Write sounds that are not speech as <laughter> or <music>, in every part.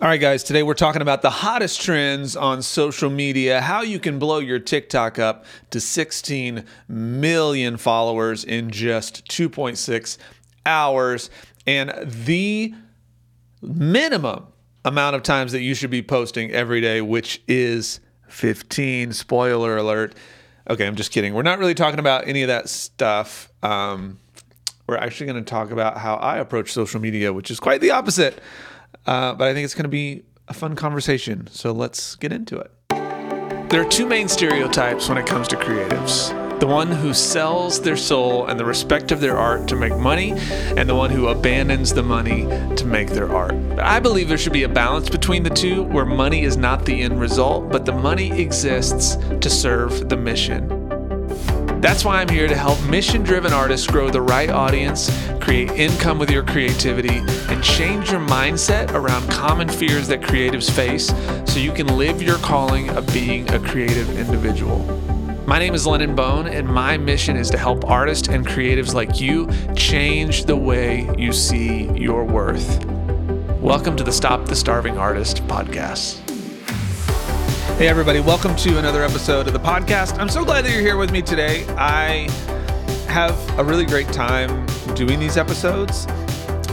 All right, guys, today we're talking about the hottest trends on social media, how you can blow your TikTok up to 16 million followers in just 2.6 hours, and the minimum amount of times that you should be posting every day, which is 15. Spoiler alert. Okay, I'm just kidding. We're not really talking about any of that stuff. Um, we're actually going to talk about how I approach social media, which is quite the opposite. Uh, but I think it's going to be a fun conversation. So let's get into it. There are two main stereotypes when it comes to creatives the one who sells their soul and the respect of their art to make money, and the one who abandons the money to make their art. I believe there should be a balance between the two where money is not the end result, but the money exists to serve the mission. That's why I'm here to help mission driven artists grow the right audience, create income with your creativity, and change your mindset around common fears that creatives face so you can live your calling of being a creative individual. My name is Lennon Bone, and my mission is to help artists and creatives like you change the way you see your worth. Welcome to the Stop the Starving Artist podcast. Hey, everybody, welcome to another episode of the podcast. I'm so glad that you're here with me today. I have a really great time doing these episodes.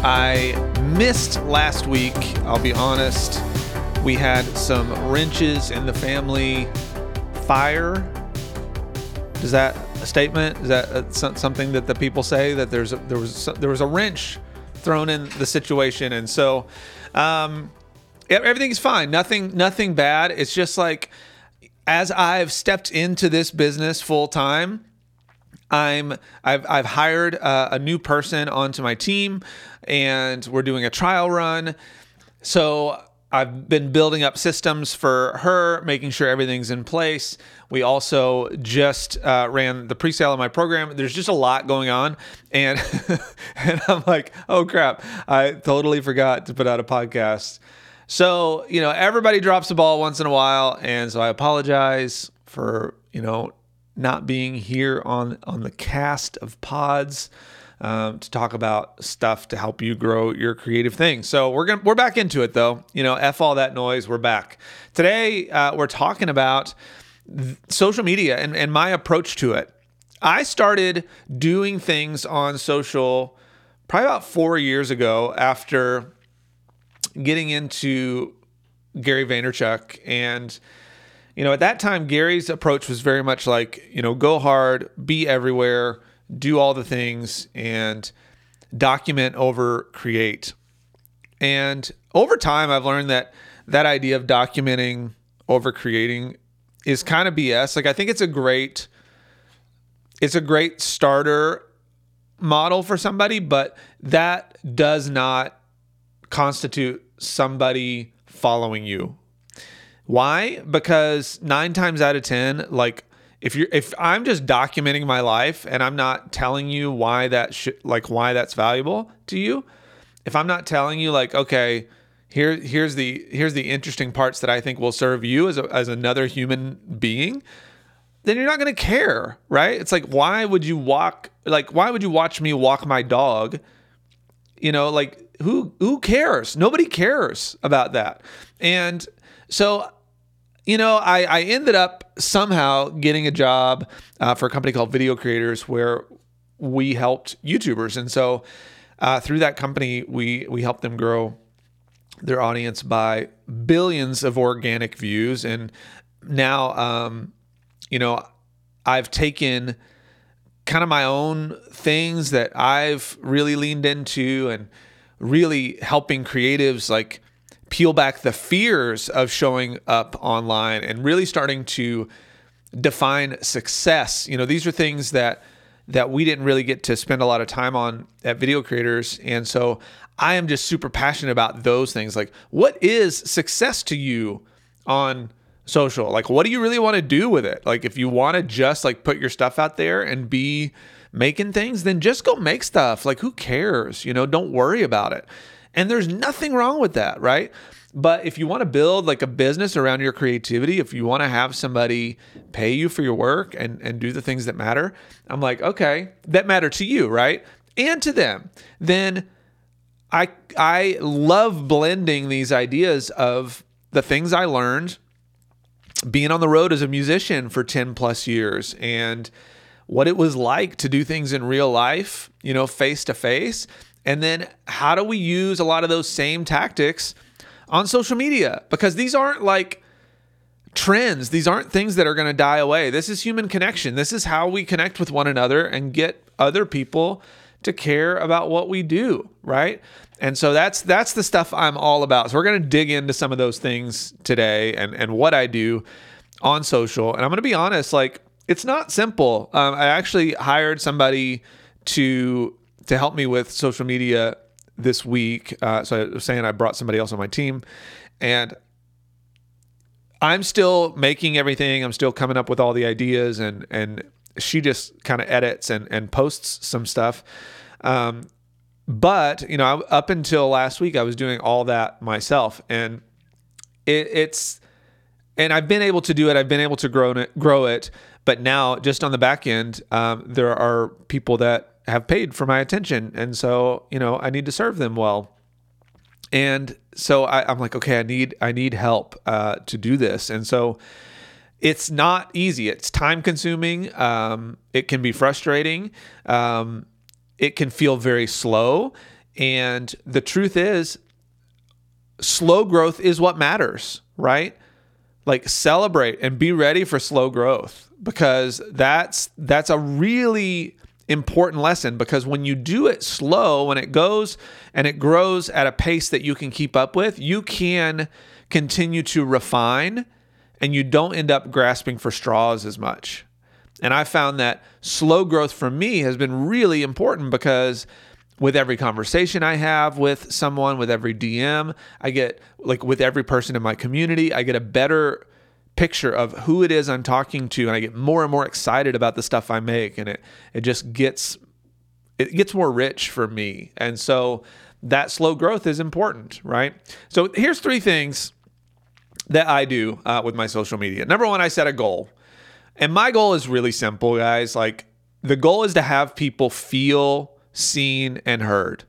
I missed last week, I'll be honest. We had some wrenches in the family fire. Is that a statement? Is that something that the people say that there's a, there was there was a wrench thrown in the situation, and so um, everything's fine. Nothing, nothing bad. It's just like as I've stepped into this business full time, I'm I've I've hired a, a new person onto my team, and we're doing a trial run. So I've been building up systems for her, making sure everything's in place. We also just uh, ran the pre-sale of my program. There's just a lot going on, and <laughs> and I'm like, oh crap, I totally forgot to put out a podcast. So, you know, everybody drops the ball once in a while. And so I apologize for, you know, not being here on, on the cast of pods. Um, to talk about stuff to help you grow your creative thing. So we're gonna we're back into it though. You know, f all that noise. We're back today. Uh, we're talking about th- social media and and my approach to it. I started doing things on social probably about four years ago after getting into Gary Vaynerchuk. And, you know, at that time, Gary's approach was very much like, you know, go hard, be everywhere, do all the things, and document over create. And over time, I've learned that that idea of documenting over creating is kind of BS. Like, I think it's a great, it's a great starter model for somebody, but that does not constitute somebody following you. Why? Because nine times out of 10, like, if you're if I'm just documenting my life and I'm not telling you why that sh- like why that's valuable to you, if I'm not telling you like okay, here here's the here's the interesting parts that I think will serve you as a, as another human being, then you're not going to care, right? It's like why would you walk like why would you watch me walk my dog? You know, like who who cares? Nobody cares about that. And so you know, I, I ended up somehow getting a job uh, for a company called Video Creators where we helped YouTubers. And so uh, through that company, we, we helped them grow their audience by billions of organic views. And now, um, you know, I've taken kind of my own things that I've really leaned into and really helping creatives like peel back the fears of showing up online and really starting to define success. You know, these are things that that we didn't really get to spend a lot of time on at video creators and so I am just super passionate about those things. Like what is success to you on social? Like what do you really want to do with it? Like if you want to just like put your stuff out there and be making things, then just go make stuff. Like, who cares? You know, don't worry about it. And there's nothing wrong with that, right? But if you want to build like a business around your creativity, if you want to have somebody pay you for your work and, and do the things that matter, I'm like, okay, that matter to you, right? And to them, then I I love blending these ideas of the things I learned being on the road as a musician for 10 plus years and what it was like to do things in real life, you know, face to face. And then how do we use a lot of those same tactics on social media? Because these aren't like trends, these aren't things that are going to die away. This is human connection. This is how we connect with one another and get other people to care about what we do, right? And so that's that's the stuff I'm all about. So we're going to dig into some of those things today and and what I do on social. And I'm going to be honest, like it's not simple. Um, I actually hired somebody to to help me with social media this week. Uh, so I was saying I brought somebody else on my team, and I'm still making everything. I'm still coming up with all the ideas, and and she just kind of edits and and posts some stuff. Um, but you know, up until last week, I was doing all that myself, and it, it's and I've been able to do it. I've been able to grow it, grow it. But now, just on the back end, um, there are people that have paid for my attention, and so you know, I need to serve them well. And so I, am like, okay, I need I need help uh, to do this, and so it's not easy. It's time consuming. Um, it can be frustrating. Um, it can feel very slow. And the truth is, slow growth is what matters, right? Like celebrate and be ready for slow growth because that's that's a really important lesson because when you do it slow when it goes and it grows at a pace that you can keep up with you can continue to refine and you don't end up grasping for straws as much. And I found that slow growth for me has been really important because with every conversation I have with someone, with every DM, I get like with every person in my community, I get a better picture of who it is I'm talking to and I get more and more excited about the stuff I make and it it just gets it gets more rich for me. And so that slow growth is important, right? So here's three things that I do uh, with my social media. Number one, I set a goal. And my goal is really simple, guys. Like, the goal is to have people feel seen and heard,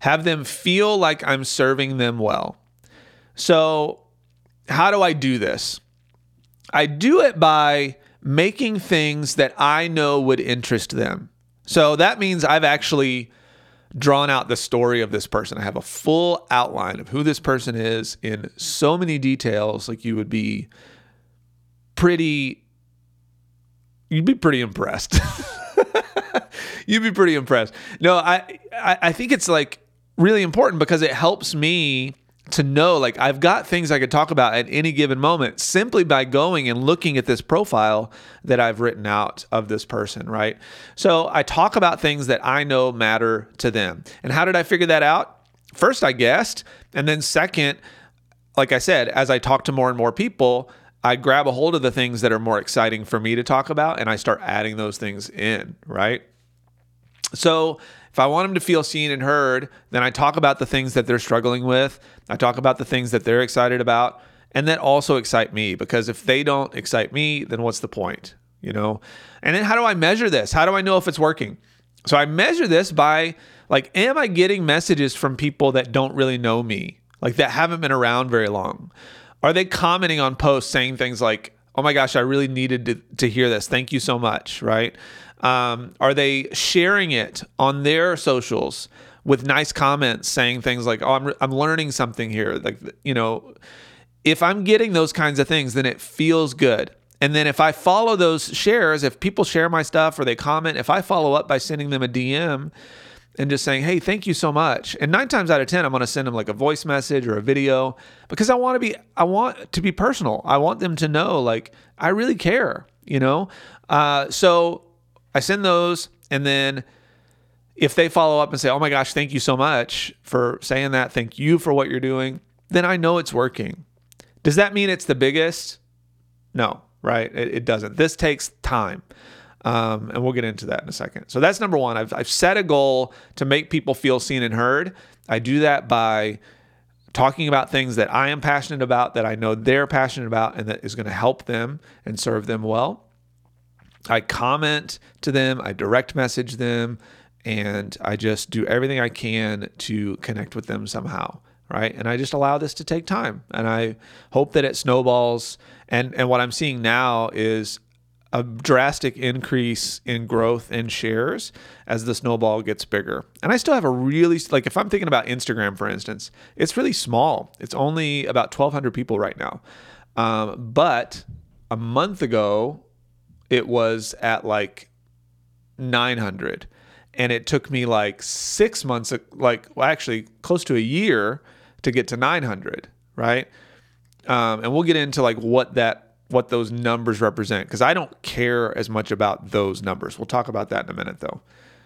have them feel like I'm serving them well. So, how do I do this? I do it by making things that I know would interest them. So that means I've actually drawn out the story of this person. I have a full outline of who this person is in so many details, like you would be pretty you'd be pretty impressed. <laughs> you'd be pretty impressed. No, I, I I think it's like really important because it helps me to know like I've got things I could talk about at any given moment simply by going and looking at this profile that I've written out of this person, right? So I talk about things that I know matter to them. And how did I figure that out? First, I guessed. And then, second, like I said, as I talk to more and more people, I grab a hold of the things that are more exciting for me to talk about and I start adding those things in, right? So if I want them to feel seen and heard, then I talk about the things that they're struggling with. I talk about the things that they're excited about and that also excite me because if they don't excite me, then what's the point, you know? And then how do I measure this? How do I know if it's working? So I measure this by like am I getting messages from people that don't really know me? Like that haven't been around very long? Are they commenting on posts saying things like, oh my gosh, I really needed to, to hear this. Thank you so much, right? Um, are they sharing it on their socials with nice comments saying things like, oh, I'm, I'm learning something here? Like, you know, if I'm getting those kinds of things, then it feels good. And then if I follow those shares, if people share my stuff or they comment, if I follow up by sending them a DM, and just saying, hey, thank you so much. And nine times out of 10, I'm going to send them like a voice message or a video because I want to be, I want to be personal. I want them to know, like, I really care, you know? Uh, so I send those. And then if they follow up and say, oh my gosh, thank you so much for saying that, thank you for what you're doing, then I know it's working. Does that mean it's the biggest? No, right? It, it doesn't. This takes time. Um, and we'll get into that in a second. So that's number one. I've, I've set a goal to make people feel seen and heard. I do that by talking about things that I am passionate about, that I know they're passionate about, and that is going to help them and serve them well. I comment to them, I direct message them, and I just do everything I can to connect with them somehow. Right. And I just allow this to take time. And I hope that it snowballs. And, and what I'm seeing now is a drastic increase in growth in shares as the snowball gets bigger. And I still have a really like if I'm thinking about Instagram for instance, it's really small. It's only about 1,200 people right now. Um, but a month ago, it was at like 900, and it took me like six months, like well, actually close to a year to get to 900. Right. Um, and we'll get into like what that what those numbers represent because I don't care as much about those numbers. We'll talk about that in a minute though.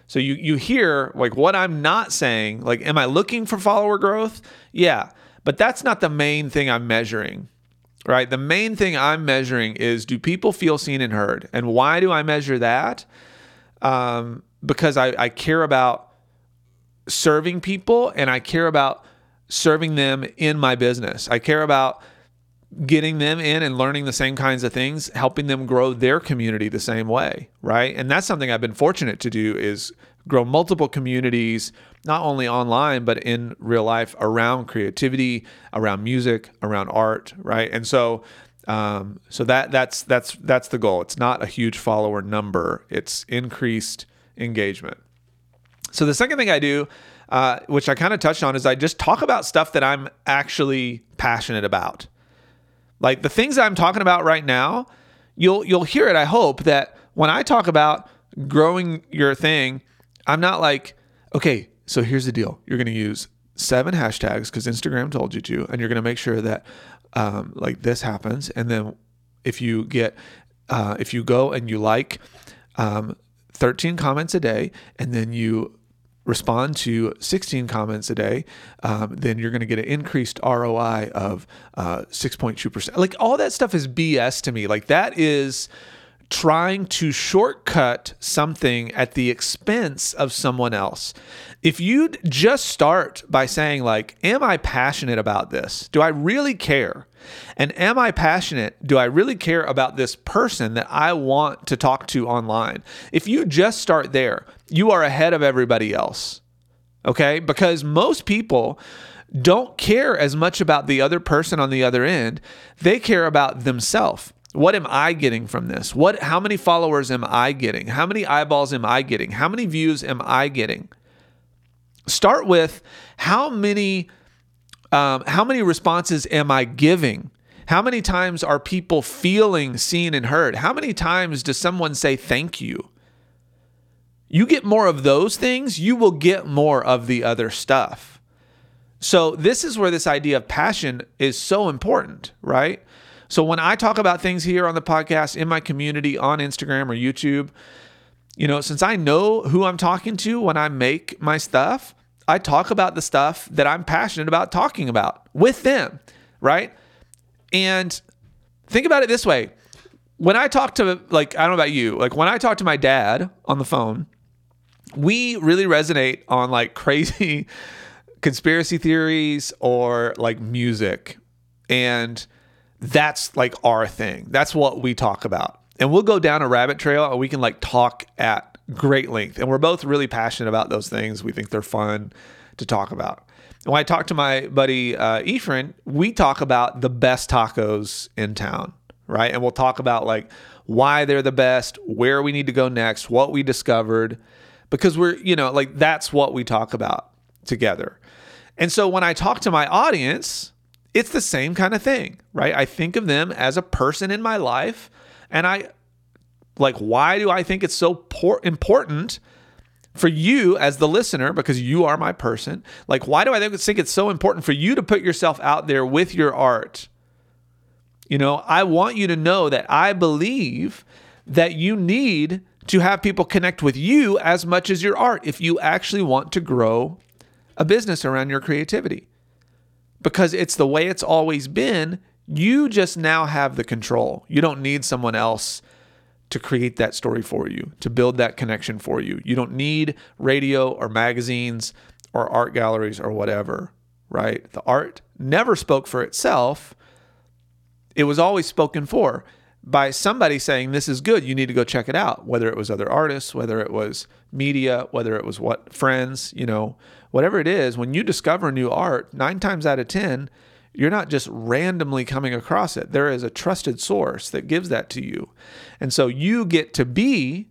So you you hear like what I'm not saying, like am I looking for follower growth? Yeah, but that's not the main thing I'm measuring. Right? The main thing I'm measuring is do people feel seen and heard? And why do I measure that? Um, because I, I care about serving people and I care about serving them in my business. I care about getting them in and learning the same kinds of things, helping them grow their community the same way, right? And that's something I've been fortunate to do is grow multiple communities not only online but in real life around creativity, around music, around art, right? And so um, so that that's that's that's the goal. It's not a huge follower number. It's increased engagement. So the second thing I do, uh, which I kind of touched on, is I just talk about stuff that I'm actually passionate about. Like the things I'm talking about right now, you'll you'll hear it. I hope that when I talk about growing your thing, I'm not like, okay, so here's the deal. You're going to use seven hashtags because Instagram told you to, and you're going to make sure that um, like this happens. And then if you get, uh, if you go and you like um, 13 comments a day, and then you respond to 16 comments a day, um, then you're going to get an increased ROI of uh, 6.2%. Like all that stuff is BS to me. Like that is trying to shortcut something at the expense of someone else. If you'd just start by saying like, am I passionate about this? Do I really care? And am I passionate? Do I really care about this person that I want to talk to online? If you just start there, you are ahead of everybody else. Okay? Because most people don't care as much about the other person on the other end. They care about themselves. What am I getting from this? What how many followers am I getting? How many eyeballs am I getting? How many views am I getting? Start with how many um, how many responses am I giving? How many times are people feeling seen and heard? How many times does someone say thank you? You get more of those things, you will get more of the other stuff. So, this is where this idea of passion is so important, right? So, when I talk about things here on the podcast, in my community, on Instagram or YouTube, you know, since I know who I'm talking to when I make my stuff, I talk about the stuff that I'm passionate about talking about with them, right? And think about it this way. When I talk to like I don't know about you, like when I talk to my dad on the phone, we really resonate on like <laughs> crazy conspiracy theories or like music. And that's like our thing. That's what we talk about. And we'll go down a rabbit trail and we can like talk at great length. And we're both really passionate about those things. We think they're fun to talk about. when I talk to my buddy uh, we talk about the best tacos in town, right? And we'll talk about like why they're the best, where we need to go next, what we discovered, because we're, you know, like that's what we talk about together. And so when I talk to my audience, it's the same kind of thing, right? I think of them as a person in my life and I like, why do I think it's so por- important for you as the listener, because you are my person? Like, why do I think it's so important for you to put yourself out there with your art? You know, I want you to know that I believe that you need to have people connect with you as much as your art if you actually want to grow a business around your creativity. Because it's the way it's always been. You just now have the control. You don't need someone else to create that story for you, to build that connection for you. You don't need radio or magazines or art galleries or whatever, right? The art never spoke for itself, it was always spoken for. By somebody saying this is good, you need to go check it out. Whether it was other artists, whether it was media, whether it was what friends, you know, whatever it is, when you discover new art, nine times out of 10, you're not just randomly coming across it. There is a trusted source that gives that to you. And so you get to be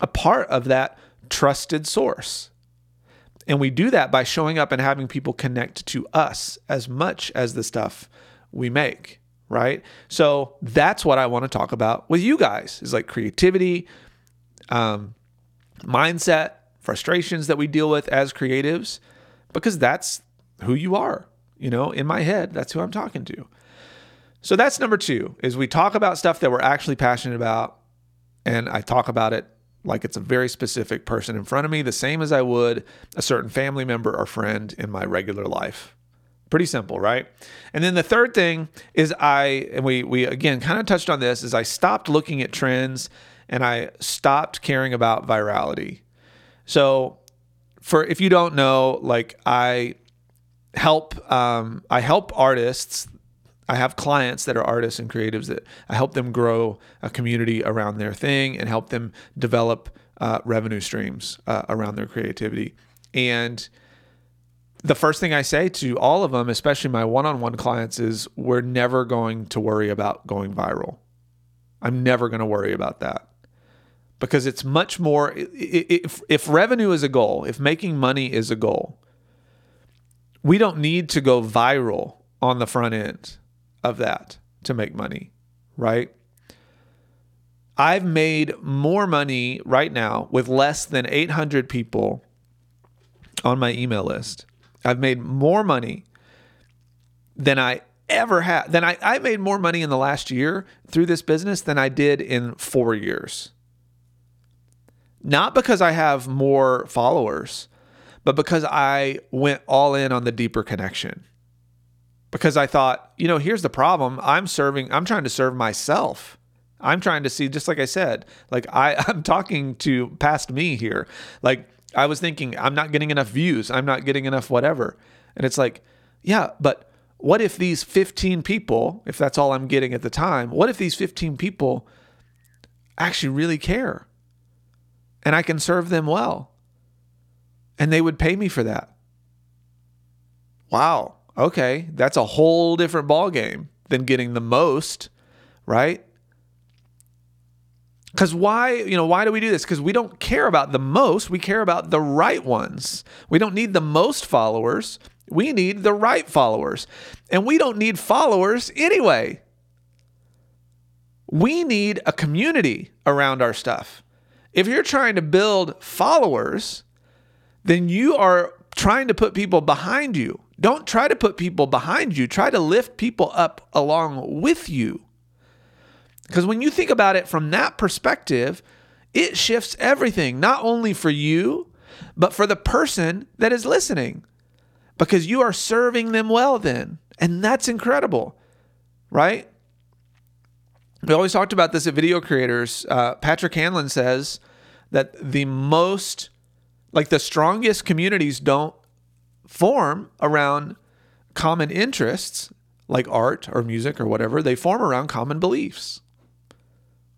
a part of that trusted source. And we do that by showing up and having people connect to us as much as the stuff we make, right? So that's what I want to talk about with you guys is like creativity, um, mindset, frustrations that we deal with as creatives, because that's who you are. You know, in my head, that's who I'm talking to. So that's number two is we talk about stuff that we're actually passionate about. And I talk about it like it's a very specific person in front of me, the same as I would a certain family member or friend in my regular life. Pretty simple, right? And then the third thing is I and we we again kind of touched on this is I stopped looking at trends and I stopped caring about virality. So for if you don't know, like I help um, I help artists. I have clients that are artists and creatives that I help them grow a community around their thing and help them develop uh, revenue streams uh, around their creativity. And the first thing I say to all of them, especially my one-on-one clients, is we're never going to worry about going viral. I'm never going to worry about that because it's much more. If if revenue is a goal, if making money is a goal, we don't need to go viral on the front end of that to make money, right? I've made more money right now with less than 800 people on my email list. I've made more money than I ever had. Than I, I made more money in the last year through this business than I did in four years. Not because I have more followers, but because I went all in on the deeper connection. Because I thought, you know, here's the problem. I'm serving, I'm trying to serve myself. I'm trying to see, just like I said, like I, <laughs> I'm talking to past me here. Like I was thinking, I'm not getting enough views. I'm not getting enough whatever. And it's like, yeah, but what if these 15 people, if that's all I'm getting at the time, what if these 15 people actually really care and I can serve them well? and they would pay me for that. Wow. Okay, that's a whole different ball game than getting the most, right? Cuz why, you know, why do we do this? Cuz we don't care about the most, we care about the right ones. We don't need the most followers. We need the right followers. And we don't need followers anyway. We need a community around our stuff. If you're trying to build followers, then you are trying to put people behind you. Don't try to put people behind you. Try to lift people up along with you. Because when you think about it from that perspective, it shifts everything, not only for you, but for the person that is listening. Because you are serving them well then. And that's incredible, right? We always talked about this at Video Creators. Uh, Patrick Hanlon says that the most like the strongest communities don't form around common interests like art or music or whatever. They form around common beliefs.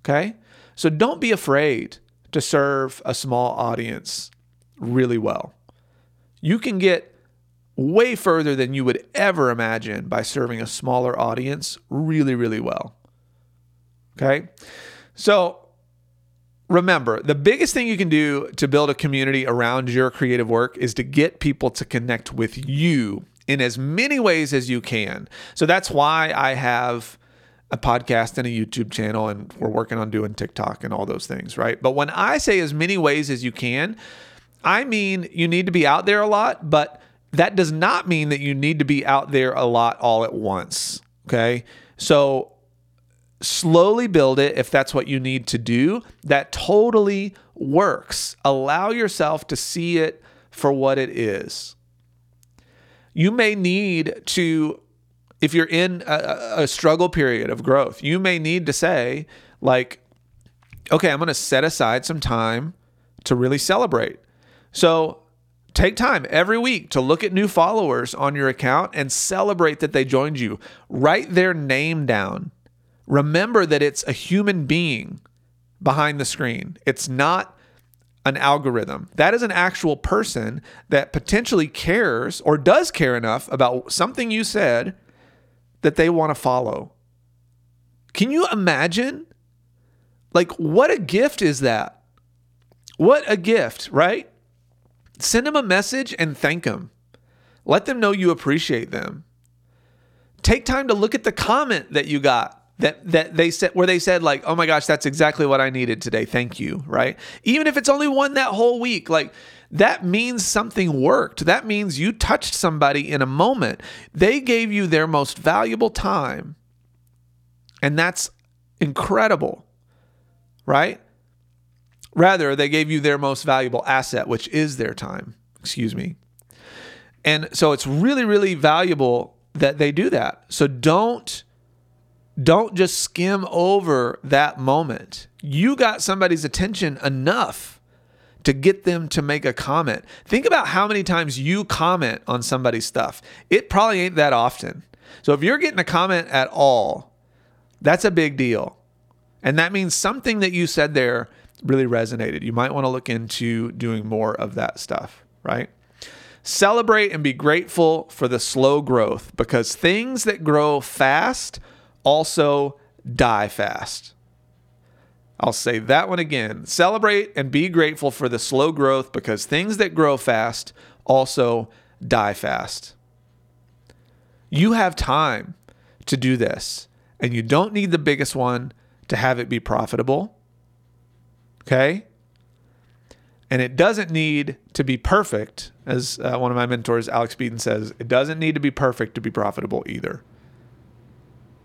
Okay? So don't be afraid to serve a small audience really well. You can get way further than you would ever imagine by serving a smaller audience really, really well. Okay? So remember, the biggest thing you can do to build a community around your creative work is to get people to connect with you in as many ways as you can. So that's why I have a podcast and a YouTube channel, and we're working on doing TikTok and all those things, right? But when I say as many ways as you can, I mean you need to be out there a lot, but that does not mean that you need to be out there a lot all at once. Okay. So slowly build it if that's what you need to do. That totally works. Allow yourself to see it for what it is. You may need to, if you're in a, a struggle period of growth, you may need to say, like, okay, I'm going to set aside some time to really celebrate. So take time every week to look at new followers on your account and celebrate that they joined you. Write their name down remember that it's a human being behind the screen. It's not an algorithm. That is an actual person that potentially cares or does care enough about something you said that they want to follow. Can you imagine? Like, what a gift is that? What a gift, right? Send them a message and thank them. Let them know you appreciate them. Take time to look at the comment that you got that that they said where they said like, "Oh my gosh, that's exactly what I needed today. Thank you." Right? Even if it's only one that whole week, like that means something worked. That means you touched somebody in a moment. They gave you their most valuable time. And that's incredible. Right? Rather, they gave you their most valuable asset, which is their time. Excuse me. And so it's really really valuable that they do that. So don't don't just skim over that moment. You got somebody's attention enough to get them to make a comment. Think about how many times you comment on somebody's stuff. It probably ain't that often. So if you're getting a comment at all, that's a big deal. And that means something that you said there really resonated. You might want to look into doing more of that stuff, right? Celebrate and be grateful for the slow growth because things that grow fast also die fast. I'll say that one again. Celebrate and be grateful for the slow growth because things that grow fast also die fast. You have time to do this, and you don't need the biggest one to have it be profitable. Okay? And it doesn't need to be perfect, as uh, one of my mentors, Alex Beaton, says, it doesn't need to be perfect to be profitable either.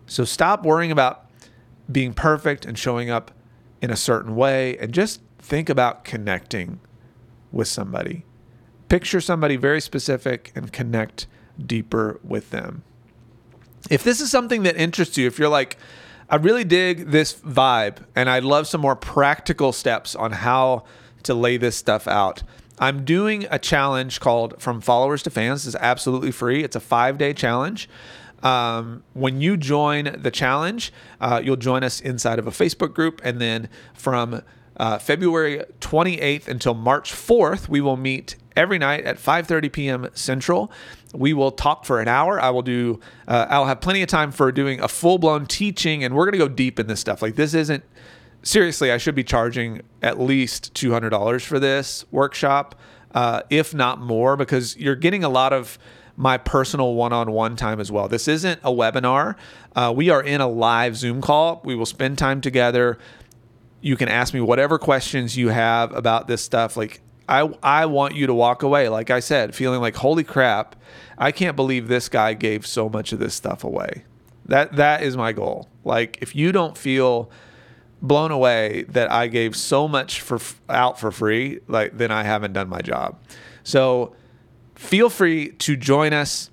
So stop worrying about being perfect and showing up in a certain way and just think about connecting with somebody. Picture somebody very specific and connect deeper with them. If this is something that interests you, if you're like, I really dig this vibe and I'd love some more practical steps on how to lay this stuff out. I'm doing a challenge called From Followers to Fans. It's absolutely free. It's a five day challenge. Um, when you join the challenge, uh, you'll join us inside of a Facebook group. And then from uh, February 28th until March 4th, we will meet every night at 5:30 p.m. Central. We will talk for an hour. I will do. Uh, I'll have plenty of time for doing a full-blown teaching, and we're going to go deep in this stuff. Like this isn't seriously. I should be charging at least $200 for this workshop, uh, if not more, because you're getting a lot of my personal one on one time as well. This isn't a webinar. Uh, we are in a live Zoom call. We will spend time together. You can ask me whatever questions you have about this stuff. Like, I, I want you to walk away, like I said, feeling like, holy crap, I can't believe this guy gave so much of this stuff away. That that is my goal. Like if you don't feel blown away that I gave so much for out for free, like then I haven't done my job. So feel free to join us.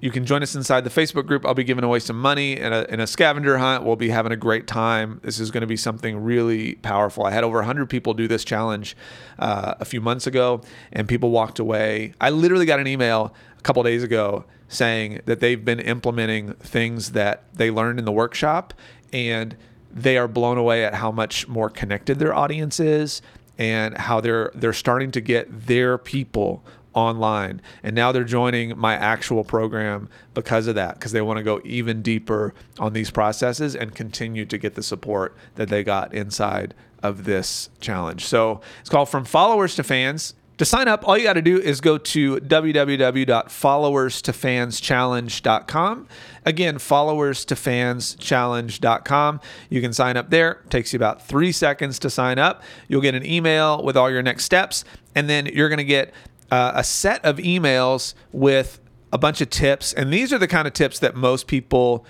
You can join us inside the Facebook group. I'll be giving away some money in a, a scavenger hunt. We'll be having a great time. This is going to be something really powerful. I had over 100 people do this challenge uh, a few months ago, and people walked away. I literally got an email a couple days ago saying that they've been implementing things that they learned in the workshop, and they are blown away at how much more connected their audience is and how they're they're starting to get their people online. And now they're joining my actual program because of that, because they want to go even deeper on these processes and continue to get the support that they got inside of this challenge. So it's called From Followers to Fans. To sign up, all you got to do is go to www.followerstofanschallenge.com. Again, followerstofanschallenge.com. You can sign up there. It takes you about three seconds to sign up. You'll get an email with all your next steps, and then you're going to get uh, a set of emails with a bunch of tips. And these are the kind of tips that most people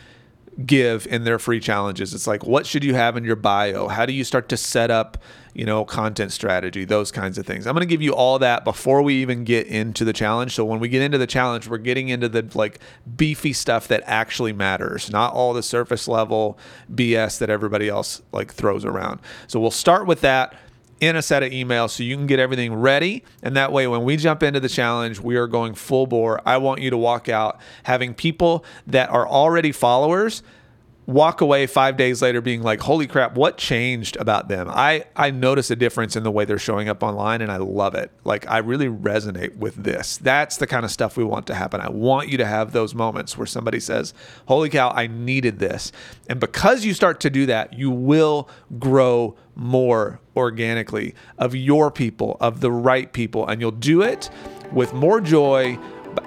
give in their free challenges. It's like, what should you have in your bio? How do you start to set up, you know, content strategy, those kinds of things. I'm going to give you all that before we even get into the challenge. So when we get into the challenge, we're getting into the like beefy stuff that actually matters, not all the surface level BS that everybody else like throws around. So we'll start with that in a set of emails so you can get everything ready. And that way, when we jump into the challenge, we are going full bore. I want you to walk out having people that are already followers walk away five days later being like, holy crap, what changed about them? I, I notice a difference in the way they're showing up online and I love it. Like, I really resonate with this. That's the kind of stuff we want to happen. I want you to have those moments where somebody says, holy cow, I needed this. And because you start to do that, you will grow more organically of your people, of the right people, and you'll do it with more joy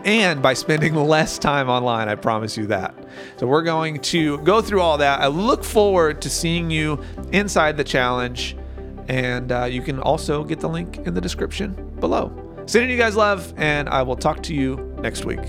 and by spending <laughs> less time online. I promise you that. So, we're going to go through all that. I look forward to seeing you inside the challenge. And uh, you can also get the link in the description below. Sending you guys love, and I will talk to you next week.